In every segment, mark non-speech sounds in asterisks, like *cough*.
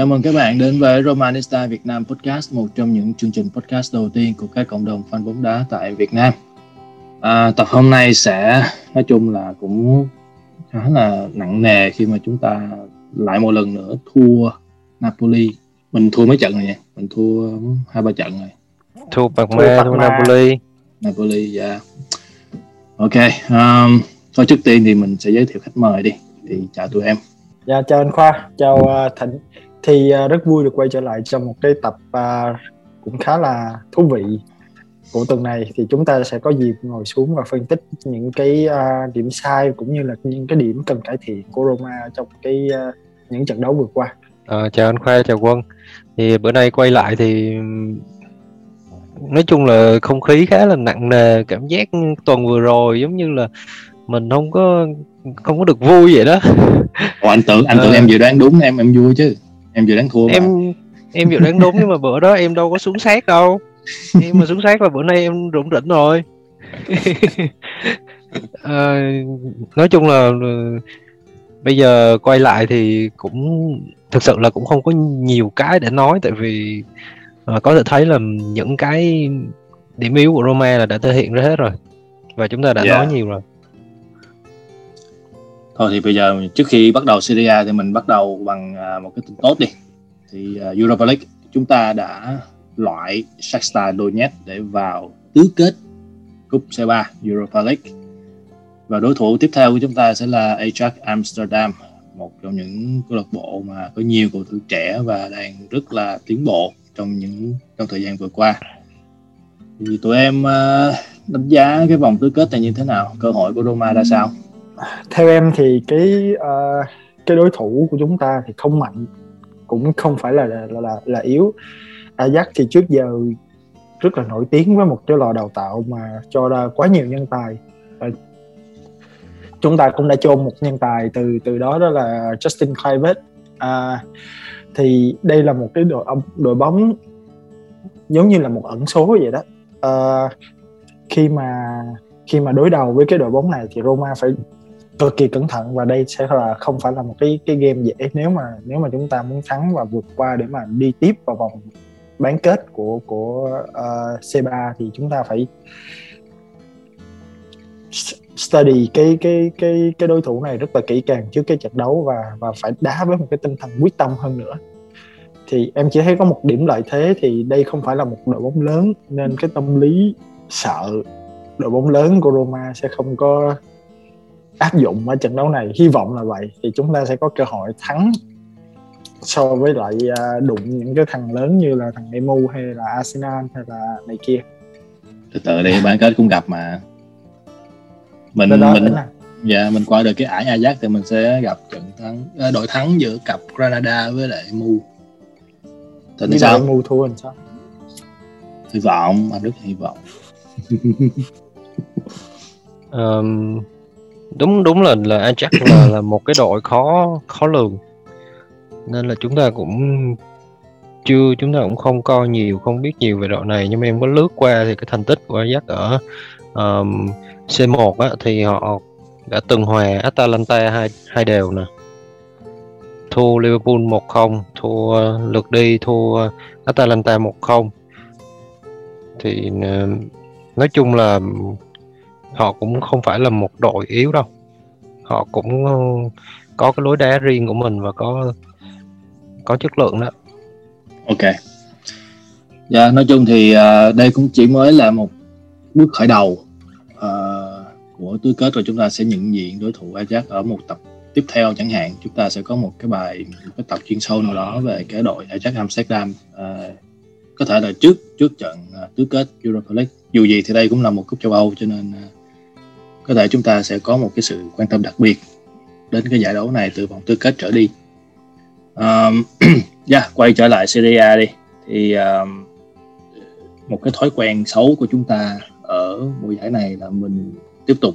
Chào mừng các bạn đến với Romanista Việt Nam Podcast, một trong những chương trình podcast đầu tiên của các cộng đồng fan bóng đá tại Việt Nam. À, tập hôm nay sẽ nói chung là cũng khá là nặng nề khi mà chúng ta lại một lần nữa thua Napoli. Mình thua mấy trận rồi nha, mình thua hai ba trận rồi. Thua Parma, thua Napoli. Napoli, dạ. Yeah. Ok, um, thôi trước tiên thì mình sẽ giới thiệu khách mời đi. Thì chào tụi em. Dạ chào anh Khoa, chào uh, Thịnh thì uh, rất vui được quay trở lại trong một cái tập uh, cũng khá là thú vị của tuần này thì chúng ta sẽ có dịp ngồi xuống và phân tích những cái uh, điểm sai cũng như là những cái điểm cần cải thiện của Roma trong cái uh, những trận đấu vừa qua. À, chào anh Khoa, chào Quân. Thì bữa nay quay lại thì nói chung là không khí khá là nặng nề, cảm giác tuần vừa rồi giống như là mình không có không có được vui vậy đó. Ồ, anh tưởng anh tưởng à. em dự đoán đúng em em vui chứ em vừa đáng thua mà. em em vừa đáng đúng nhưng mà bữa đó em đâu có xuống sát đâu em mà xuống sát là bữa nay em rủng rỉnh rồi à, *laughs* nói chung là bây giờ quay lại thì cũng thực sự là cũng không có nhiều cái để nói tại vì à, có thể thấy là những cái điểm yếu của Roma là đã thể hiện ra hết rồi và chúng ta đã yeah. nói nhiều rồi Thôi thì bây giờ trước khi bắt đầu Serie A thì mình bắt đầu bằng à, một cái tin tốt đi. Thì uh, Europa League chúng ta đã loại Shakhtar Donetsk để vào tứ kết cúp C3 Europa League. Và đối thủ tiếp theo của chúng ta sẽ là Ajax Amsterdam, một trong những câu lạc bộ mà có nhiều cầu thủ trẻ và đang rất là tiến bộ trong những trong thời gian vừa qua. Thì tụi em uh, đánh giá cái vòng tứ kết này như thế nào? Cơ hội của Roma ra sao? Theo em thì cái uh, cái đối thủ của chúng ta thì không mạnh cũng không phải là là là, là yếu. Ajax thì trước giờ rất là nổi tiếng với một cái lò đào tạo mà cho ra quá nhiều nhân tài. Và chúng ta cũng đã chôn một nhân tài từ từ đó đó là Justin Kluivert. À, thì đây là một cái đội đội bóng giống như là một ẩn số vậy đó. À, khi mà khi mà đối đầu với cái đội bóng này thì Roma phải cực kỳ cẩn thận và đây sẽ là không phải là một cái cái game dễ nếu mà nếu mà chúng ta muốn thắng và vượt qua để mà đi tiếp vào vòng bán kết của của ờ, uh, C3 thì chúng ta phải study cái cái cái cái đối thủ này rất là kỹ càng trước cái trận đấu và và phải đá với một cái tinh thần quyết tâm hơn nữa. Thì em chỉ thấy có một điểm lợi thế thì đây không phải là một đội bóng lớn nên cái tâm lý sợ đội bóng lớn của Roma sẽ không có áp dụng ở trận đấu này. Hy vọng là vậy. Thì chúng ta sẽ có cơ hội thắng so với lại à, đụng những cái thằng lớn như là thằng Emu hay là Arsenal hay là này kia. Từ từ đi bán kết cũng gặp mà. Mình đó, mình dạ mình qua được cái ải Ajax thì mình sẽ gặp trận thắng à, đội thắng giữa cặp Granada với lại Emu thì sao? Emu thua làm sao? Hy vọng anh rất hy vọng. Um, đúng đúng là là Ajax là là một cái đội khó khó lường. Nên là chúng ta cũng chưa chúng ta cũng không coi nhiều không biết nhiều về đội này. Nhưng mà em có lướt qua thì cái thành tích của Ajax ở um, C1 á, thì họ đã từng hòa Atalanta hai hai đều nè. Thua Liverpool 1-0 thua lượt đi thua Atalanta 1-0 thì nói chung là họ cũng không phải là một đội yếu đâu. Họ cũng ờ, có cái lối đá riêng của mình và có có chất lượng đó. Ok. Dạ nói chung thì uh, đây cũng chỉ mới là một bước khởi đầu uh, của tứ kết rồi chúng ta sẽ nhận diện đối thủ Ajax ở một tập tiếp theo chẳng hạn. Chúng ta sẽ có một cái bài một cái tập chuyên sâu nào đó về cái đội Ajax Amsterdam uh, có thể là trước trước trận uh, tứ kết Europa League. Dù gì thì đây cũng là một cúp châu Âu cho nên uh, có thể chúng ta sẽ có một cái sự quan tâm đặc biệt đến cái giải đấu này từ vòng tứ kết trở đi. Um, yeah, *clears throat* dạ, quay trở lại Serie A đi. Thì um, một cái thói quen xấu của chúng ta ở mùa giải này là mình tiếp tục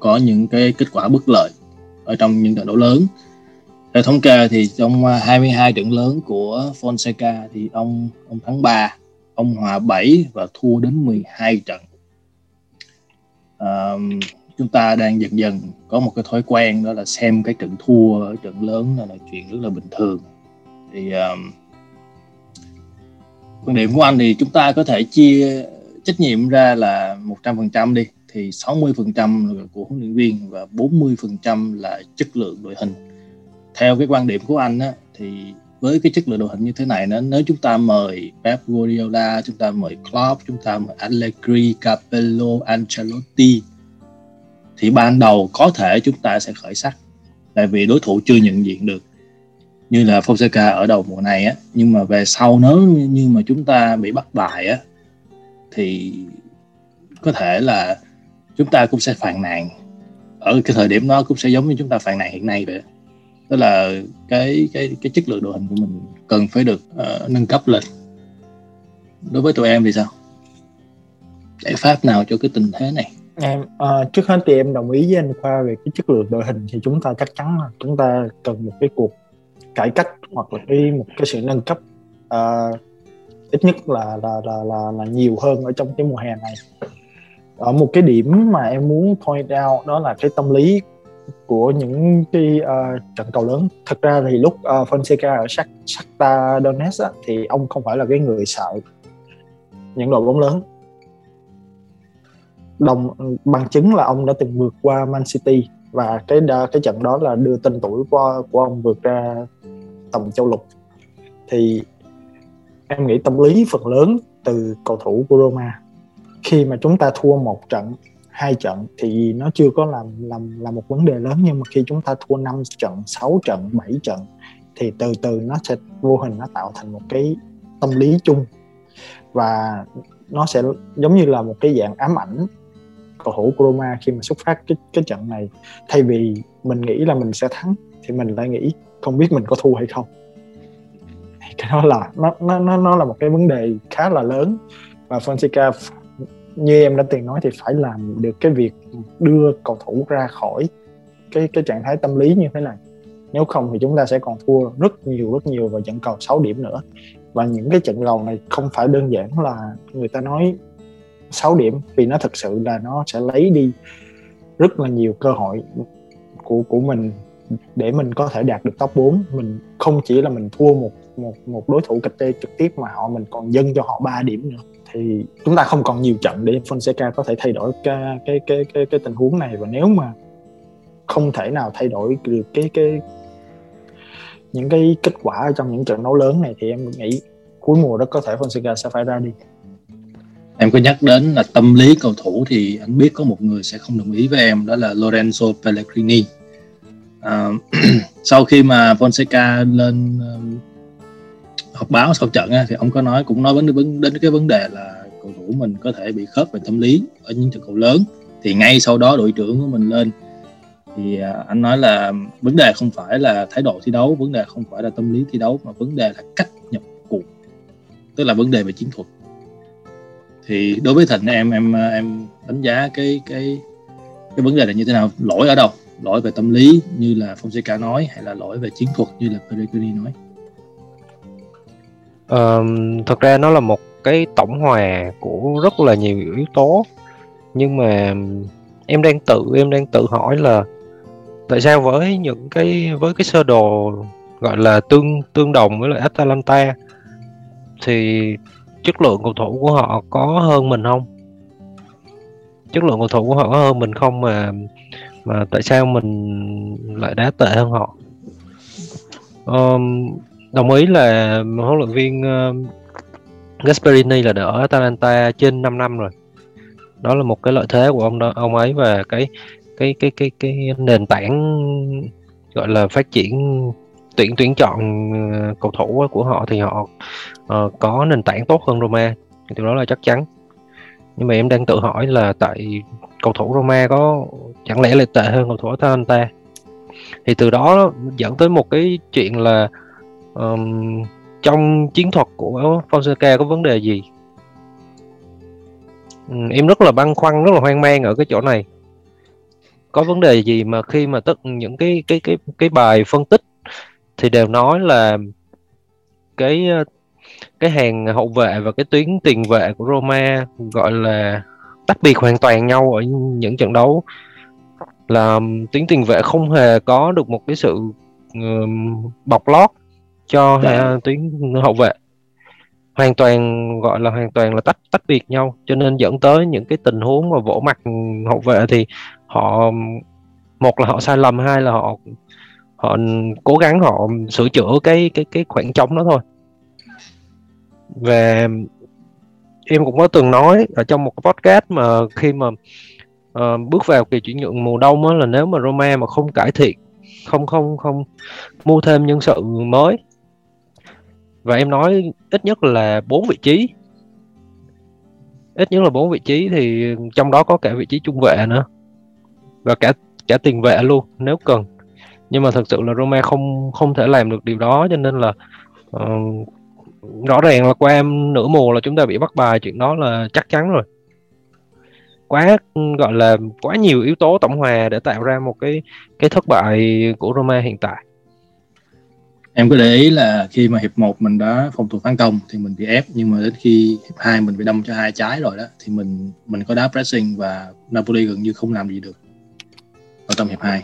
có những cái kết quả bất lợi ở trong những trận đấu lớn. Theo thống kê thì trong à, 22 trận lớn của Fonseca thì ông ông thắng 3 ông hòa 7 và thua đến 12 trận. Um, chúng ta đang dần dần có một cái thói quen đó là xem cái trận thua ở trận lớn là, là chuyện rất là bình thường. Thì um, quan điểm của anh thì chúng ta có thể chia trách nhiệm ra là 100% đi thì 60% là của huấn luyện viên và 40% là chất lượng đội hình. Theo cái quan điểm của anh á, thì với cái chất lượng đội hình như thế này nó nếu chúng ta mời Pep Guardiola chúng ta mời Klopp chúng ta mời Allegri Capello Ancelotti thì ban đầu có thể chúng ta sẽ khởi sắc tại vì đối thủ chưa nhận diện được như là Fonseca ở đầu mùa này á. Nhưng mà về sau nếu như mà chúng ta bị bắt bại á thì có thể là chúng ta cũng sẽ phàn nàn. Ở cái thời điểm đó cũng sẽ giống như chúng ta phàn nàn hiện nay vậy tức là cái cái cái chất lượng đội hình của mình cần phải được uh, nâng cấp lên. Đối với tụi em thì sao? Giải pháp nào cho cái tình thế này? Em uh, trước hết thì em đồng ý với anh khoa về cái chất lượng đội hình thì chúng ta chắc chắn là chúng ta cần một cái cuộc cải cách hoặc là cái một cái sự nâng cấp uh, ít nhất là là là là là nhiều hơn ở trong cái mùa hè này. Ở một cái điểm mà em muốn point out đó là cái tâm lý của những cái uh, trận cầu lớn. Thật ra thì lúc uh, Fonseca ở Shakhtar Donetsk á, thì ông không phải là cái người sợ những đội bóng lớn đồng ừ, bằng chứng là ông đã từng vượt qua Man City và cái cái trận đó là đưa tên tuổi của của ông vượt ra tầm châu lục. Thì em nghĩ tâm lý phần lớn từ cầu thủ của Roma, khi mà chúng ta thua một trận, hai trận thì nó chưa có làm làm là một vấn đề lớn, nhưng mà khi chúng ta thua 5 trận 6 trận 7 trận thì từ từ nó sẽ vô hình nó tạo thành một cái tâm lý chung. Và nó sẽ giống như là một cái dạng ám ảnh cầu thủ của Roma khi mà xuất phát cái cái trận này. Thay vì mình nghĩ là mình sẽ thắng, thì mình lại nghĩ không biết mình có thua hay không. Cái đó là, nó nó nó nó là một cái vấn đề khá là lớn. Và Fonseca như em đã từng nói, thì phải làm được cái việc đưa cầu thủ ra khỏi cái cái trạng thái tâm lý như thế này. Nếu không thì chúng ta sẽ còn thua rất nhiều rất nhiều vào trận cầu 6 điểm nữa. Và những cái trận cầu này không phải đơn giản là người ta nói 6 điểm vì nó thực sự là nó sẽ lấy đi rất là nhiều cơ hội của của mình để mình có thể đạt được top 4 mình không chỉ là mình thua một một một đối thủ kịch tê trực tiếp mà họ mình còn dâng cho họ 3 điểm nữa. Thì chúng ta không còn nhiều trận để Fonseca có thể thay đổi cái cái cái cái, cái tình huống này. Và nếu mà không thể nào thay đổi được cái cái những cái kết quả trong những trận đấu lớn này thì em nghĩ cuối mùa đó có thể Fonseca sẽ phải ra đi em có nhắc đến là tâm lý cầu thủ thì anh biết có một người sẽ không đồng ý với em đó là Lorenzo Pellegrini. À, *clears throat* sau khi mà Fonseca lên um, họp báo sau trận á, thì ông có nói cũng nói đến đến, cái vấn đề là cầu thủ mình có thể bị khớp về tâm lý ở những trận cầu lớn. Thì ngay sau đó đội trưởng của mình lên. Thì à, anh nói là vấn đề không phải là thái độ thi đấu vấn đề không phải là tâm lý thi đấu mà vấn đề là cách nhập cuộc. Tức là vấn đề về chiến thuật thì đối với thịnh em em em đánh giá cái cái cái vấn đề là như thế nào? Lỗi ở đâu? Lỗi về tâm lý như là Fonseca nói hay là lỗi về chiến thuật như là Pellegrini nói? Um, thật ra nó là một cái tổng hòa của rất là nhiều yếu tố. Nhưng mà em đang tự em đang tự hỏi là tại sao với những cái với cái sơ đồ gọi là tương tương đồng với lại Atalanta thì chất lượng cầu thủ của họ có hơn mình không? Chất lượng cầu thủ của họ có hơn mình không mà mà tại sao mình lại đá tệ hơn họ? Um, đồng ý là huấn luyện viên uh, Gasperini là đỡ Atalanta trên 5 năm rồi. Đó là một cái lợi thế của ông đó ông ấy và cái cái cái cái cái nền tảng gọi là phát triển tuyển tuyển chọn ờ, cầu thủ của họ thì họ uh, có nền tảng tốt hơn Roma thì đó là chắc chắn. Nhưng mà em đang tự hỏi là tại cầu thủ Roma có chẳng lẽ lại tệ hơn cầu thủ Atalanta? Thì từ đó dẫn tới một cái chuyện là um, trong chiến thuật của Fonseca có vấn đề gì? Um, em rất là băn khoăn rất là hoang mang ở cái chỗ này. Có vấn đề gì mà khi mà tất những cái cái cái cái bài phân tích thì đều nói là cái cái hàng hậu vệ và cái tuyến tiền vệ của Roma gọi là tách biệt hoàn toàn nhau ở những trận đấu là tuyến tiền vệ không hề có được một cái sự uh, bọc lót cho Dạ. hai tuyến hậu vệ hoàn toàn gọi là hoàn toàn là tách tách biệt nhau cho nên dẫn tới những cái tình huống mà vỗ mặt hậu vệ thì họ một là họ sai lầm hai là họ họ cố gắng họ sửa chữa cái cái cái khoảng trống đó thôi. Và em cũng có từng nói ở trong một podcast mà khi mà uh, bước vào kỳ chuyển nhượng mùa đông á, là nếu mà Roma mà không cải thiện không không không mua thêm nhân sự mới và em nói ít nhất là bốn vị trí ít nhất là bốn vị trí thì trong đó có cả vị trí trung vệ nữa và cả cả tiền vệ luôn nếu cần nhưng mà thực sự là Roma không không thể làm được điều đó cho nên là uh, rõ ràng là qua nửa mùa là chúng ta bị bắt bài chuyện đó là chắc chắn rồi. Quá gọi là quá nhiều yếu tố tổng hòa để tạo ra một cái cái thất bại của Roma hiện tại. Em có để ý là khi mà hiệp 1 mình đã phòng thủ phản công thì mình bị ép nhưng mà đến khi hiệp 2 mình bị đâm cho hai trái rồi đó thì mình mình có đá pressing và Napoli gần như không làm gì được ở trong hiệp 2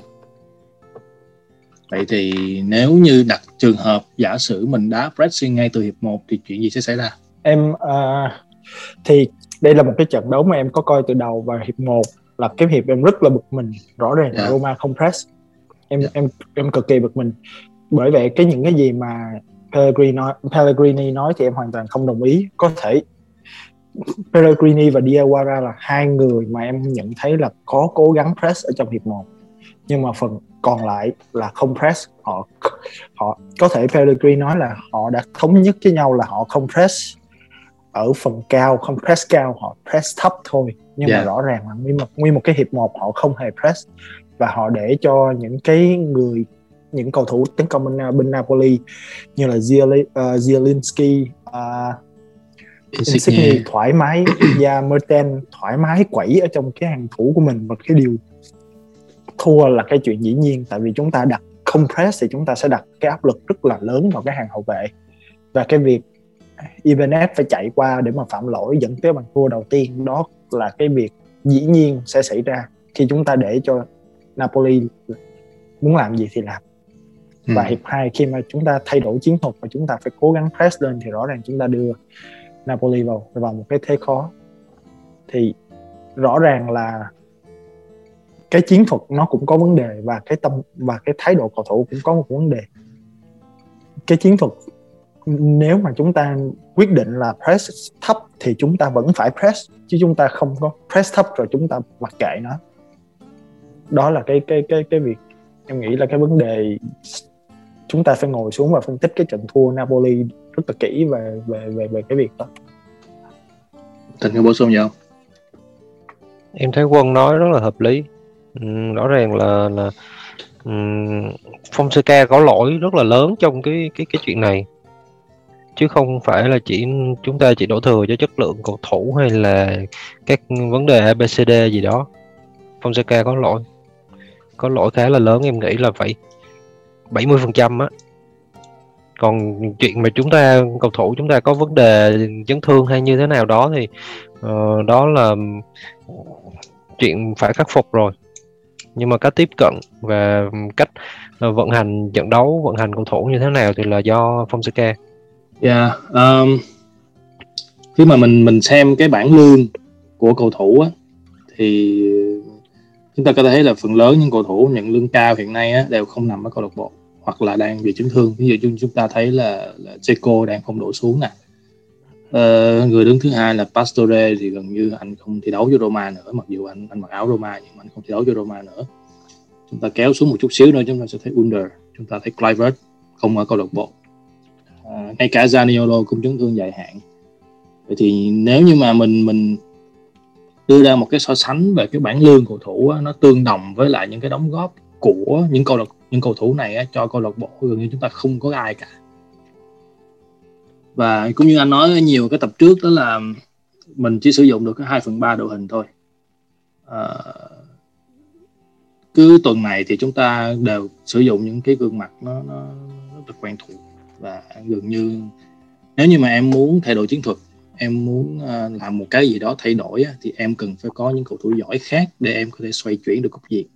vậy thì nếu như đặt trường hợp giả sử mình đá pressing ngay từ hiệp 1 thì chuyện gì sẽ xảy ra? Em à, thì đây là một cái trận đấu mà em có coi từ đầu và hiệp 1 là cái hiệp em rất là bực mình rõ ràng là Dạ. Roma không press. Em Dạ. em em cực kỳ bực mình. Bởi vậy cái những cái gì mà Pellegrini nói, Pellegrini nói thì em hoàn toàn không đồng ý. Có thể Pellegrini và Diawara là hai người mà em nhận thấy là có cố gắng press ở trong hiệp 1 nhưng mà phần còn lại là không press. Họ họ có thể Pellegrini nói là họ đã thống nhất với nhau là họ không press ở phần cao không press cao họ press thấp thôi. Nhưng Dạ. mà rõ ràng là nguyên một nguyên một cái hiệp một họ không hề press. Và họ để cho những cái người những cầu thủ tấn công bên, bên Napoli như là Ziel, uh, Zielinski uh, Insigne. Thoải mái *clears throat* và Merten thoải mái quẩy ở trong cái hàng thủ của mình. Và cái điều thua là cái chuyện dĩ nhiên tại vì chúng ta đặt không press thì chúng ta sẽ đặt cái áp lực rất là lớn vào cái hàng hậu vệ. Và cái việc Ibanez phải chạy qua để mà phạm lỗi dẫn tới bàn thua đầu tiên đó là cái việc dĩ nhiên sẽ xảy ra. Khi chúng ta để cho Napoli muốn làm gì thì làm. Ừ. và hiệp 2 khi mà chúng ta thay đổi chiến thuật và chúng ta phải cố gắng press lên thì rõ ràng chúng ta đưa Napoli vào vào một cái thế khó. Thì rõ ràng là cái chiến thuật nó cũng có vấn đề và cái tâm và cái thái độ cầu thủ cũng có một vấn đề. Cái chiến thuật nếu mà chúng ta quyết định là press thấp thì chúng ta vẫn phải press chứ chúng ta không có press thấp rồi chúng ta mặc kệ nó. Đó là cái cái cái cái việc em nghĩ là cái vấn đề. Chúng ta phải ngồi xuống và phân tích cái trận thua Napoli rất là kỹ về về về về cái việc đó. Tình có bổ sung gì không? em thấy quân nói rất là hợp lý Ừm, rõ ràng là là um, Fonseca có lỗi rất là lớn trong cái cái cái chuyện này. Chứ không phải là chỉ chúng ta chỉ đổ thừa cho chất lượng cầu thủ hay là các vấn đề ABCD gì đó. Fonseca có lỗi. Có lỗi khá là lớn em nghĩ là phải 70 phần trăm á. Còn chuyện mà chúng ta cầu thủ chúng ta có vấn đề chấn thương hay như thế nào đó thì uh, đó là chuyện phải khắc phục rồi nhưng mà cách tiếp cận và cách ờ, vận hành trận đấu vận hành cầu thủ như thế nào thì là do Fonseca Dạ, um, khi mà mình mình xem cái bảng lương của cầu thủ á, thì chúng ta có thể thấy là phần lớn những cầu thủ nhận lương cao hiện nay á, đều không nằm ở câu lạc bộ hoặc là đang bị chấn thương. Ví dụ chúng chúng ta thấy là, là Checo đang không đổ xuống nè. Ờ, người đứng thứ hai là Pastore thì gần như anh không thi đấu cho Roma nữa, mặc dù anh anh mặc áo Roma nhưng mà anh không thi đấu cho Roma nữa. Chúng ta kéo xuống một chút xíu nữa chúng ta sẽ thấy Under, chúng ta thấy Clivert không ở câu lạc bộ. À, ngay cả Zaniolo cũng chấn thương dài hạn. Vậy thì nếu như mà mình mình đưa ra một cái so sánh về cái bảng lương cầu thủ á, nó tương đồng với lại những cái đóng góp của những câu lạc những cầu thủ này á, cho câu lạc bộ gần như chúng ta không có ai cả và cũng như anh nói nhiều cái tập trước đó là mình chỉ sử dụng được cái 2 phần 3 đội hình thôi. À, cứ tuần này thì chúng ta đều sử dụng những cái gương mặt nó, nó rất là quen thuộc. Và gần như nếu như mà em muốn thay đổi chiến thuật em muốn uh, làm một cái gì đó thay đổi thì em cần phải có những cầu thủ giỏi khác để em có thể xoay chuyển được cục diện.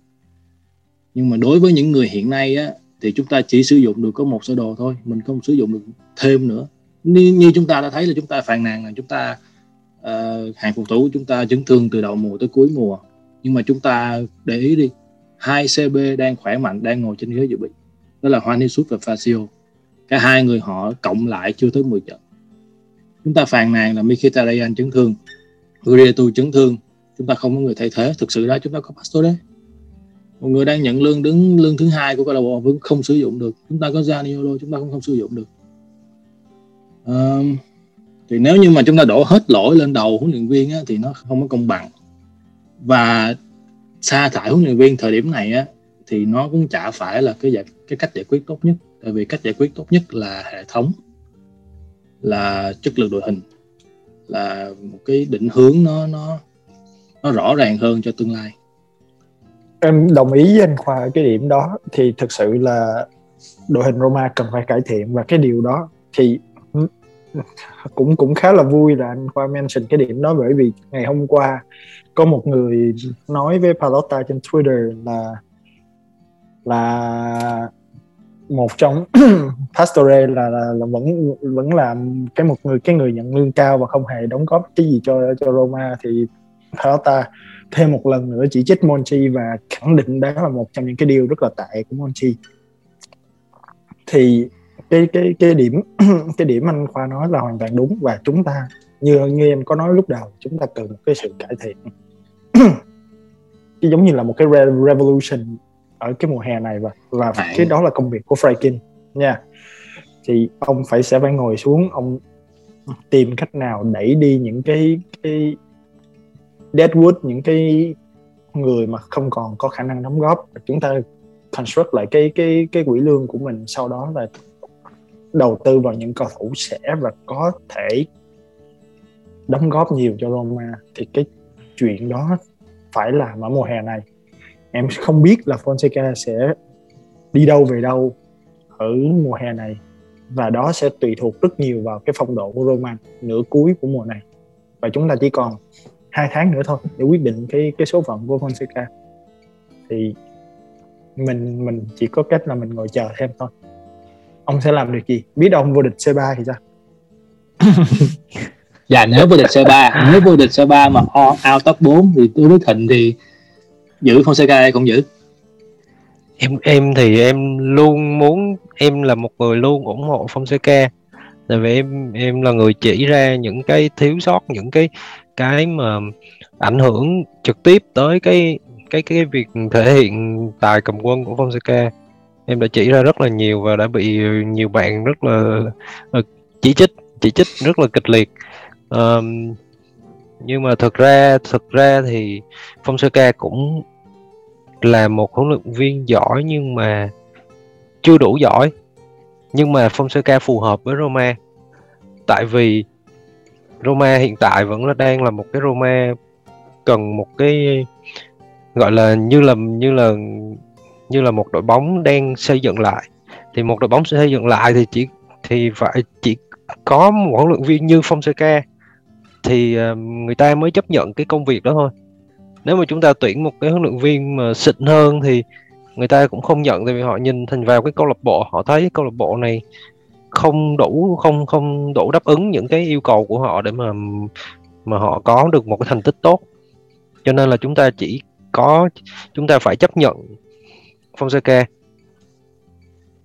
Nhưng mà đối với những người hiện nay á, thì chúng ta chỉ sử dụng được có một sơ đồ thôi mình không sử dụng được thêm nữa như, như chúng ta đã thấy là chúng ta phàn nàn là chúng ta uh, hàng phòng thủ của chúng ta chấn thương từ đầu mùa tới cuối mùa. Nhưng mà chúng ta để ý đi hai CB đang khỏe mạnh đang ngồi trên ghế dự bị. Đó là Juan và Facio cả hai người họ cộng lại chưa tới 10 trận. Chúng ta phàn nàn là Mkhitaryan chấn thương Uriatu chấn thương. Chúng ta không có người thay thế. Thực sự đó chúng ta có Pastore. Một người đang nhận lương đứng lương thứ hai của câu lạc bộ vẫn không sử dụng được. Chúng ta có Zaniolo chúng ta cũng không sử dụng được uh, thì nếu như mà chúng ta đổ hết lỗi lên đầu huấn luyện viên á, thì nó không có công bằng. Và sa thải huấn luyện viên thời điểm này á, thì nó cũng chả phải là cái giải, cái cách giải quyết tốt nhất. Tại vì cách giải quyết tốt nhất là hệ thống là chất lượng đội hình là một cái định hướng nó nó nó rõ ràng hơn cho tương lai. Em đồng ý với anh khoa ở cái điểm đó. Thì thực sự là đội hình Roma cần phải cải thiện và cái điều đó thì *laughs* cũng cũng khá là vui là anh khoa mention cái điểm đó bởi vì ngày hôm qua có một người nói với Palotta trên Twitter là là một trong *clears throat* Pastore là, là là vẫn vẫn là cái một người cái người nhận lương cao và không hề đóng góp cái gì cho cho Roma. Thì Palotta thêm một lần nữa chỉ trích Monchi và khẳng định đó là một trong những cái điều rất là tệ của Monchi. Thì cái cái cái điểm *clears throat* cái điểm anh khoa nói là hoàn toàn đúng và chúng ta như như em có nói lúc đầu chúng ta cần một cái sự cải thiện. Cái giống như là một cái revolution ở cái mùa hè này và và cái đó là công việc của Frankin nha. Thì ông phải sẽ phải ngồi xuống ông tìm cách nào đẩy đi những cái cái deadwood những cái người mà không còn có khả năng đóng góp. Chúng ta construct lại cái cái cái quỹ lương của mình sau đó là đầu tư vào những cầu thủ sẽ và có thể đóng góp nhiều cho Roma. Thì cái chuyện đó phải làm ở mùa hè này. Em không biết là Fonseca sẽ đi đâu về đâu ở mùa hè này. Và đó sẽ tùy thuộc rất nhiều vào cái phong độ của Roma nửa cuối của mùa này. Và chúng ta chỉ còn hai tháng nữa thôi để quyết định cái cái số phận của Fonseca. Thì mình mình chỉ có cách là mình ngồi chờ thêm thôi ông sẽ làm được gì? Biết đâu ông vô địch C3 thì sao? *laughs* Dạ nếu vô địch C3 nếu vô địch C3 mà out top 4 thì tôi với Thịnh thì giữ Fonseca hay không giữ. Em em thì em luôn muốn em là một người luôn ủng hộ Fonseca. Tại vì em em là người chỉ ra những cái thiếu sót những cái cái mà ảnh hưởng trực tiếp tới cái cái cái việc thể hiện tài cầm quân của Fonseca em đã chỉ ra rất là nhiều và đã bị nhiều bạn rất là, ờ, chỉ trích chỉ trích rất là kịch liệt. Um, nhưng mà thật ra thật ra thì Fonseca cũng là một huấn luyện viên giỏi nhưng mà chưa đủ giỏi. Nhưng mà Fonseca phù hợp với Roma. Tại vì Roma hiện tại vẫn là đang là một cái Roma cần một cái gọi là như là như là như là một đội bóng đang xây dựng lại. Thì một đội bóng xây dựng lại thì chỉ, thì phải chỉ có một huấn luyện viên như Fonseca. Thì ờ, người ta mới chấp nhận cái công việc đó thôi. Nếu mà chúng ta tuyển một cái huấn luyện viên mà xịn hơn thì người ta cũng không nhận, tại vì họ nhìn thành vào cái câu lạc bộ, họ thấy câu lạc bộ này không đủ, không không đủ đáp ứng những cái yêu cầu của họ để mà mà họ có được một cái thành tích tốt. Cho nên là chúng ta chỉ có, chúng ta phải chấp nhận Fonseca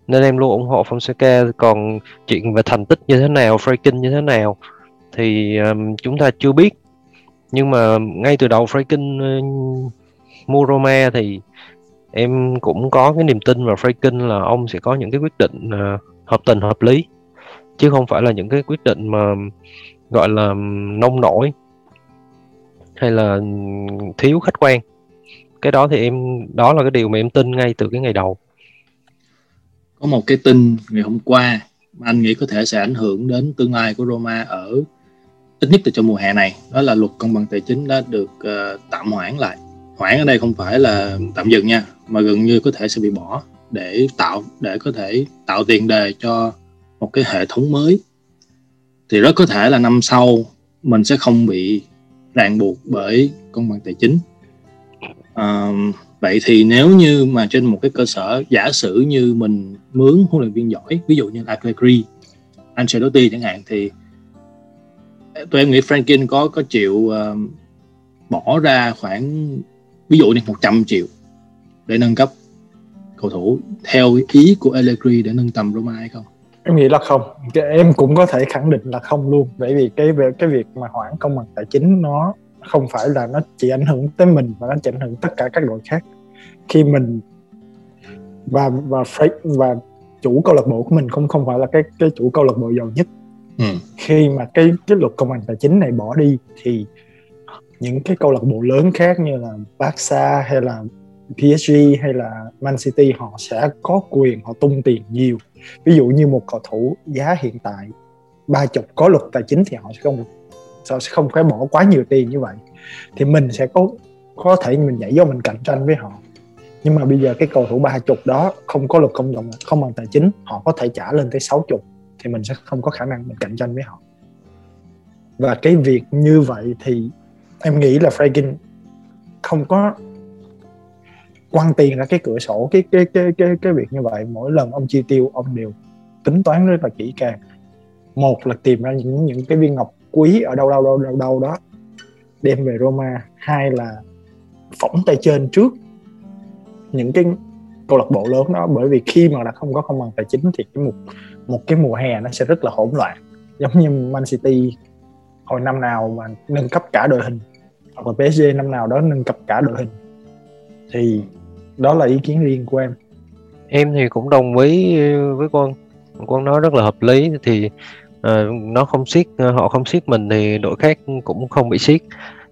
nên em luôn ủng hộ Fonseca còn chuyện về thành tích như thế nào Freaking như thế nào thì um, chúng ta chưa biết. Nhưng mà ngay từ đầu Freaking uh, mua Roma thì em cũng có cái niềm tin vào Freaking là ông sẽ có những cái quyết định uh, hợp tình hợp lý. Chứ không phải là những cái quyết định mà gọi là nông nổi hay là um, thiếu khách quan cái đó thì em đó là cái điều mà em tin ngay từ cái ngày đầu. Có một cái tin ngày hôm qua mà anh nghĩ có thể sẽ ảnh hưởng đến tương lai của Roma ở ít nhất từ trong mùa hè này. Đó là luật công bằng tài chính đã được uh, tạm hoãn lại. Hoãn ở đây không phải là tạm dừng nha mà gần như có thể sẽ bị bỏ để tạo để có thể tạo tiền đề cho một cái hệ thống mới. Thì rất có thể là năm sau mình sẽ không bị ràng buộc bởi công bằng tài chính vậy thì nếu như mà trên một cái cơ sở giả sử như mình mướn huấn luyện viên giỏi ví dụ như Allegri Ancelotti chẳng hạn thì ờ, tụi em nghĩ Franklin có có chịu uh, bỏ ra khoảng ví dụ như 100 triệu để nâng cấp cầu thủ theo ý của Allegri để nâng tầm Roma hay không? Em nghĩ là không. Em cũng có thể khẳng định là không luôn. Bởi vì cái cái việc mà hoãn công bằng tài chính nó không phải là nó chỉ ảnh hưởng tới mình mà nó chỉ ảnh hưởng tất cả các đội khác. Khi mình và và và chủ câu lạc bộ của mình không không phải là cái cái chủ câu lạc bộ giàu nhất. Ừ. Khi mà cái cái luật công bằng tài chính này bỏ đi thì những cái câu lạc bộ lớn khác như là Barca hay là PSG hay là Man City họ sẽ có quyền họ tung tiền nhiều ví dụ như một cầu thủ giá hiện tại ba chục có luật tài chính thì họ sẽ không họ sẽ không phải bỏ quá nhiều tiền như vậy? Thì mình sẽ có có thể mình nhảy vô mình cạnh tranh với họ. Nhưng mà bây giờ cái cầu thủ ba chục đó không có luật công dụng không bằng tài chính, họ có thể trả lên tới sáu chục thì mình sẽ không có khả năng mình cạnh tranh với họ. Và cái việc như vậy thì em nghĩ là Franklin không có quăng tiền ra cái cửa sổ, cái cái cái cái cái việc như vậy. Mỗi lần ông chi tiêu, ông đều tính toán rất là kỹ càng. Một là tìm ra những những cái viên ngọc quý ở đâu đâu đâu đâu đâu đó, đem về Roma hai là phỏng tay trên trước những cái câu lạc bộ lớn đó. Bởi vì khi mà đã không có công bằng tài chính thì cái một một cái mùa hè nó sẽ rất là hỗn loạn. Giống như Man City hồi năm nào mà nâng cấp cả đội hình, hoặc là PSG năm nào đó nâng cấp cả đội hình, thì đó là ý kiến riêng của em. Em thì cũng đồng ý với quân quân nói rất là hợp lý. Thì nó không siết họ không siết mình thì đội khác cũng không bị siết.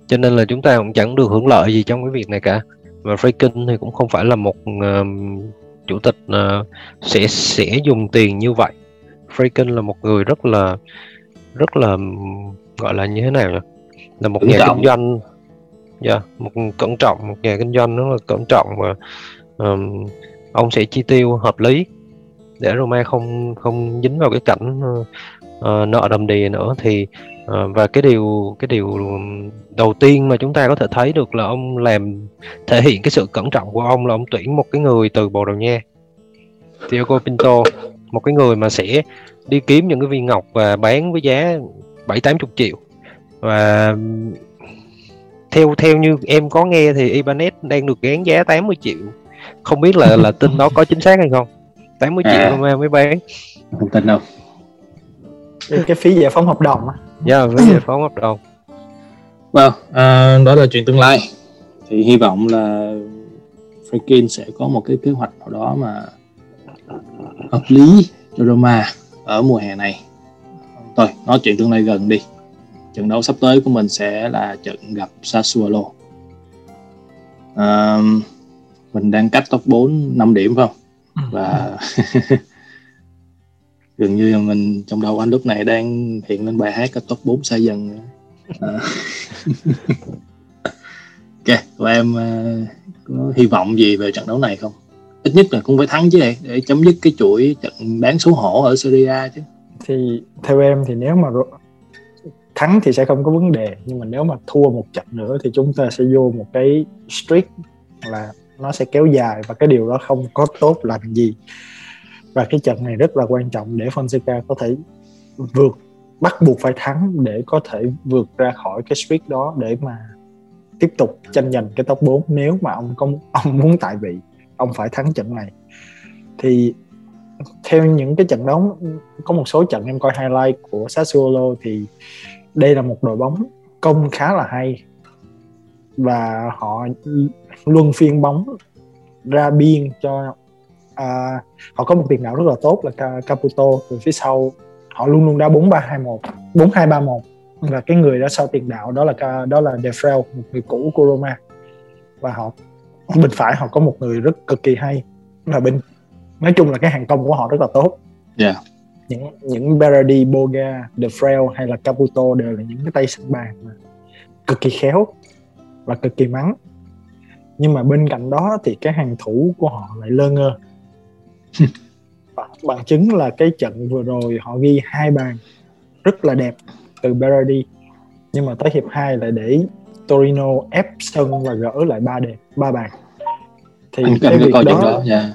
Cho nên là chúng ta cũng chẳng được hưởng lợi gì trong cái việc này cả. Và Franklin thì cũng không phải là một uh, chủ tịch uh, sẽ sẽ dùng tiền như vậy. Franklin là một người rất là rất là gọi là như thế nào nhỉ? là một nhà kinh doanh. Dạ yeah, một cẩn trọng một nhà kinh doanh rất là cẩn trọng và um, ông sẽ chi tiêu hợp lý để Roma không không dính vào cái cảnh uh, nợ đầm đìa nữa thì uh, và cái điều cái điều đầu tiên mà chúng ta có thể thấy được là ông làm thể hiện cái sự cẩn trọng của ông là ông tuyển một cái người từ Bồ Đào Nha Thiago Pinto một cái người mà sẽ đi kiếm những cái viên ngọc và bán với giá bảy tám chục triệu. Và theo theo như em có nghe thì Ibanez đang được gán giá 80 triệu. Không biết là là tin đó có chính xác hay không? 80 à. triệu mà mới bán. Không tin đâu cái, cái phí giải phóng hợp đồng á. Dạ yeah, phí giải phóng hợp đồng. Well uh, đó là chuyện tương lai. Thì hy vọng là Franklin sẽ có một cái kế hoạch nào đó mà hợp lý cho Roma ở mùa hè này. Thôi nói chuyện tương lai gần đi. Trận đấu sắp tới của mình sẽ là trận gặp Sassuolo. À, mình đang cách top 4 5 điểm phải không? Ừ. và *laughs* gần như là mình trong đầu anh lúc này đang hiện lên bài hát ở top 4 xa dần. À. *laughs* ok và em à, có hy vọng gì về trận đấu này không? Ít nhất là cũng phải thắng chứ này để chấm dứt cái chuỗi trận bán số hổ ở Serie A chứ. Thì theo em thì nếu mà thắng thì sẽ không có vấn đề, nhưng mà nếu mà thua một trận nữa thì chúng ta sẽ vô một cái streak là nó sẽ kéo dài và cái điều đó không có tốt lành gì và cái trận này rất là quan trọng để Fonseca có thể vượt, bắt buộc phải thắng để có thể vượt ra khỏi cái streak đó để mà tiếp tục tranh giành cái top 4 nếu mà ông có ông muốn tại vị, ông phải thắng trận này. Thì theo những cái trận đấu có một số trận em coi highlight của Sassuolo thì đây là một đội bóng công khá là hay. Và họ luân phiên bóng ra biên cho à, họ có một tiền đạo rất là tốt là Caputo từ phía sau họ luôn luôn đá bốn ba hai một bốn hai ba một. Và cái người đó sau tiền đạo đó là đó là Defrel một người cũ của Roma. Và họ bên phải họ có một người rất cực kỳ hay là bên nói chung là cái hàng công của họ rất là tốt. Yeah. Những những Berardi, Boga, De Frel hay là Caputo đều là những cái tay sân bàn mà cực kỳ khéo và cực kỳ mắng nhưng mà bên cạnh đó thì cái hàng thủ của họ lại lơ ngơ *laughs* bằng chứng là cái trận vừa rồi họ ghi hai bàn rất là đẹp từ Berardi. Nhưng mà tới hiệp 2 lại để Torino ép sân và gỡ lại ba đề ba bàn. Thì anh cái cần cái việc đó đó dạ.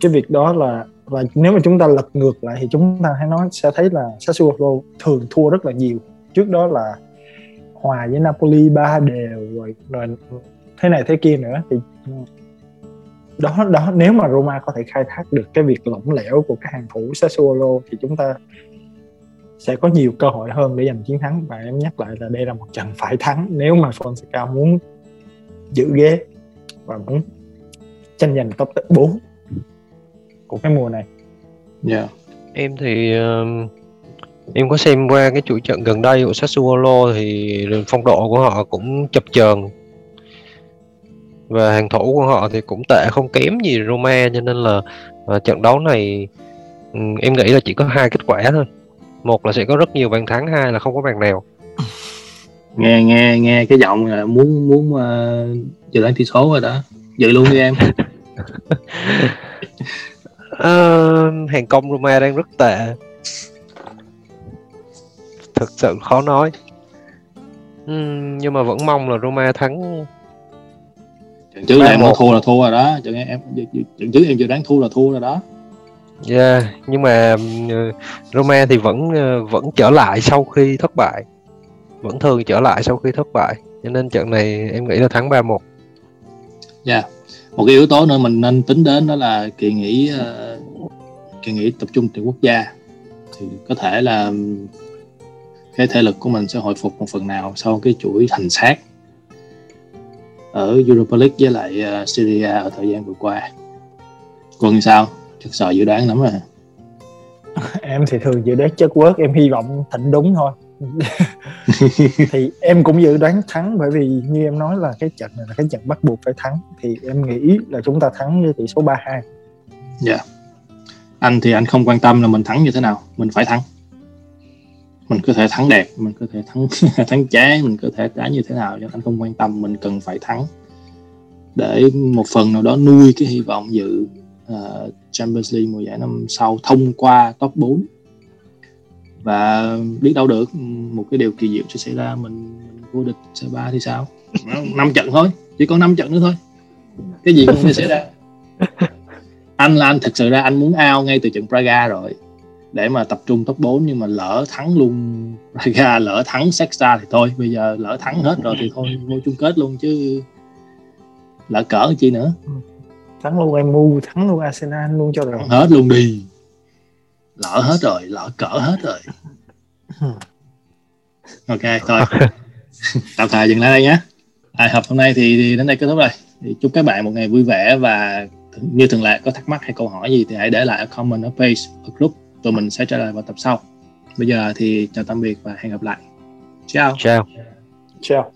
cái việc đó là và nếu mà chúng ta lật ngược lại thì chúng ta hay nói sẽ thấy là Sassuolo thường thua rất là nhiều. Trước đó là hòa với Napoli ba đều rồi rồi thế này thế kia nữa. Thì đó đó nếu mà Roma có thể khai thác được cái việc lỏng lẻo của các hàng thủ Sassuolo thì chúng ta sẽ có nhiều cơ hội hơn để giành chiến thắng. Và em nhắc lại là đây là một trận phải thắng nếu mà Fonseca muốn giữ ghế và muốn tranh giành top 4 của cái mùa này. Dạ. Em thì um, em có xem qua cái chuỗi trận gần đây của Sassuolo thì phong độ của họ cũng chập chờn và hàng thủ của họ thì cũng tệ không kém gì Roma cho nên là ờ, trận đấu này ừm, em nghĩ là chỉ có hai kết quả thôi. Một là sẽ có rất nhiều bàn thắng hai là không có bàn nào. *laughs* Nghe nghe nghe cái giọng là muốn muốn uh, dự đoán tỷ số rồi đó. Dự luôn đi em. *laughs* Ờ, hàng công Roma đang rất tệ. Thực sự khó nói. Ừm, nhưng mà vẫn mong là Roma thắng trận là em một. thua là thua rồi đó trận em trận trước em dự đoán thua là thua rồi đó Yeah, nhưng mà uh, Roma thì vẫn uh, vẫn trở lại sau khi thất bại. Vẫn thường trở lại sau khi thất bại. Cho nên trận này em nghĩ là thắng 3-1. một cái yếu tố nữa mình nên tính đến đó là kỳ nghỉ ờ, kỳ nghỉ tập trung tuyển quốc gia thì có thể là ừm, cái thể lực của mình sẽ hồi phục một phần nào sau cái chuỗi thành sát ở Europa League với lại ờ, Serie A ở thời gian vừa qua. Quân sao? Thật sợ dự đoán lắm rồi *laughs* em thì thường dự đoán chất quớt em hy vọng thịnh đúng thôi. *laughs* Thì em cũng dự đoán thắng bởi vì như em nói là cái trận này là cái trận bắt buộc phải thắng. Thì em nghĩ là chúng ta thắng với tỷ số 3-2 Dạ. Anh thì anh không quan tâm là mình thắng như thế nào, mình phải thắng. Mình có thể thắng đẹp, mình có thể thắng *laughs* thắng trái, mình có thể đá như thế nào nhưng anh không quan tâm, mình cần phải thắng. Để một phần nào đó nuôi cái hy vọng dự ờ, Champions League mùa giải năm sau thông qua top 4 và biết đâu được một cái điều kỳ diệu sẽ xảy ra mình, mình vô địch C3 thì sao? Năm trận thôi chỉ còn 5 trận nữa thôi. Cái gì cũng có thể xảy ra. *laughs* Anh là anh thực sự ra anh muốn ao ngay từ trận Praga rồi để mà tập trung top 4 nhưng mà lỡ thắng luôn *laughs* Praga lỡ thắng Sexta thì thôi bây giờ lỡ thắng hết rồi thì thôi vô chung kết luôn chứ. Lỡ cỡ chi nữa? Thắng luôn em mu thắng luôn Arsenal luôn cho rồi thắng hết luôn đi. Lỡ hết rồi lỡ cỡ hết rồi. Ok thôi. *laughs* Tạm thời dừng lại đây nhé. Bài học hôm nay thì, thì đến đây kết thúc rồi. Thì chúc các bạn một ngày vui vẻ và như thường lệ có thắc mắc hay câu hỏi gì thì hãy để lại ở comment ở page ở group tụi mình sẽ trả lời vào tập sau. Bây giờ thì chào tạm biệt và hẹn gặp lại. Ciao Chào. chào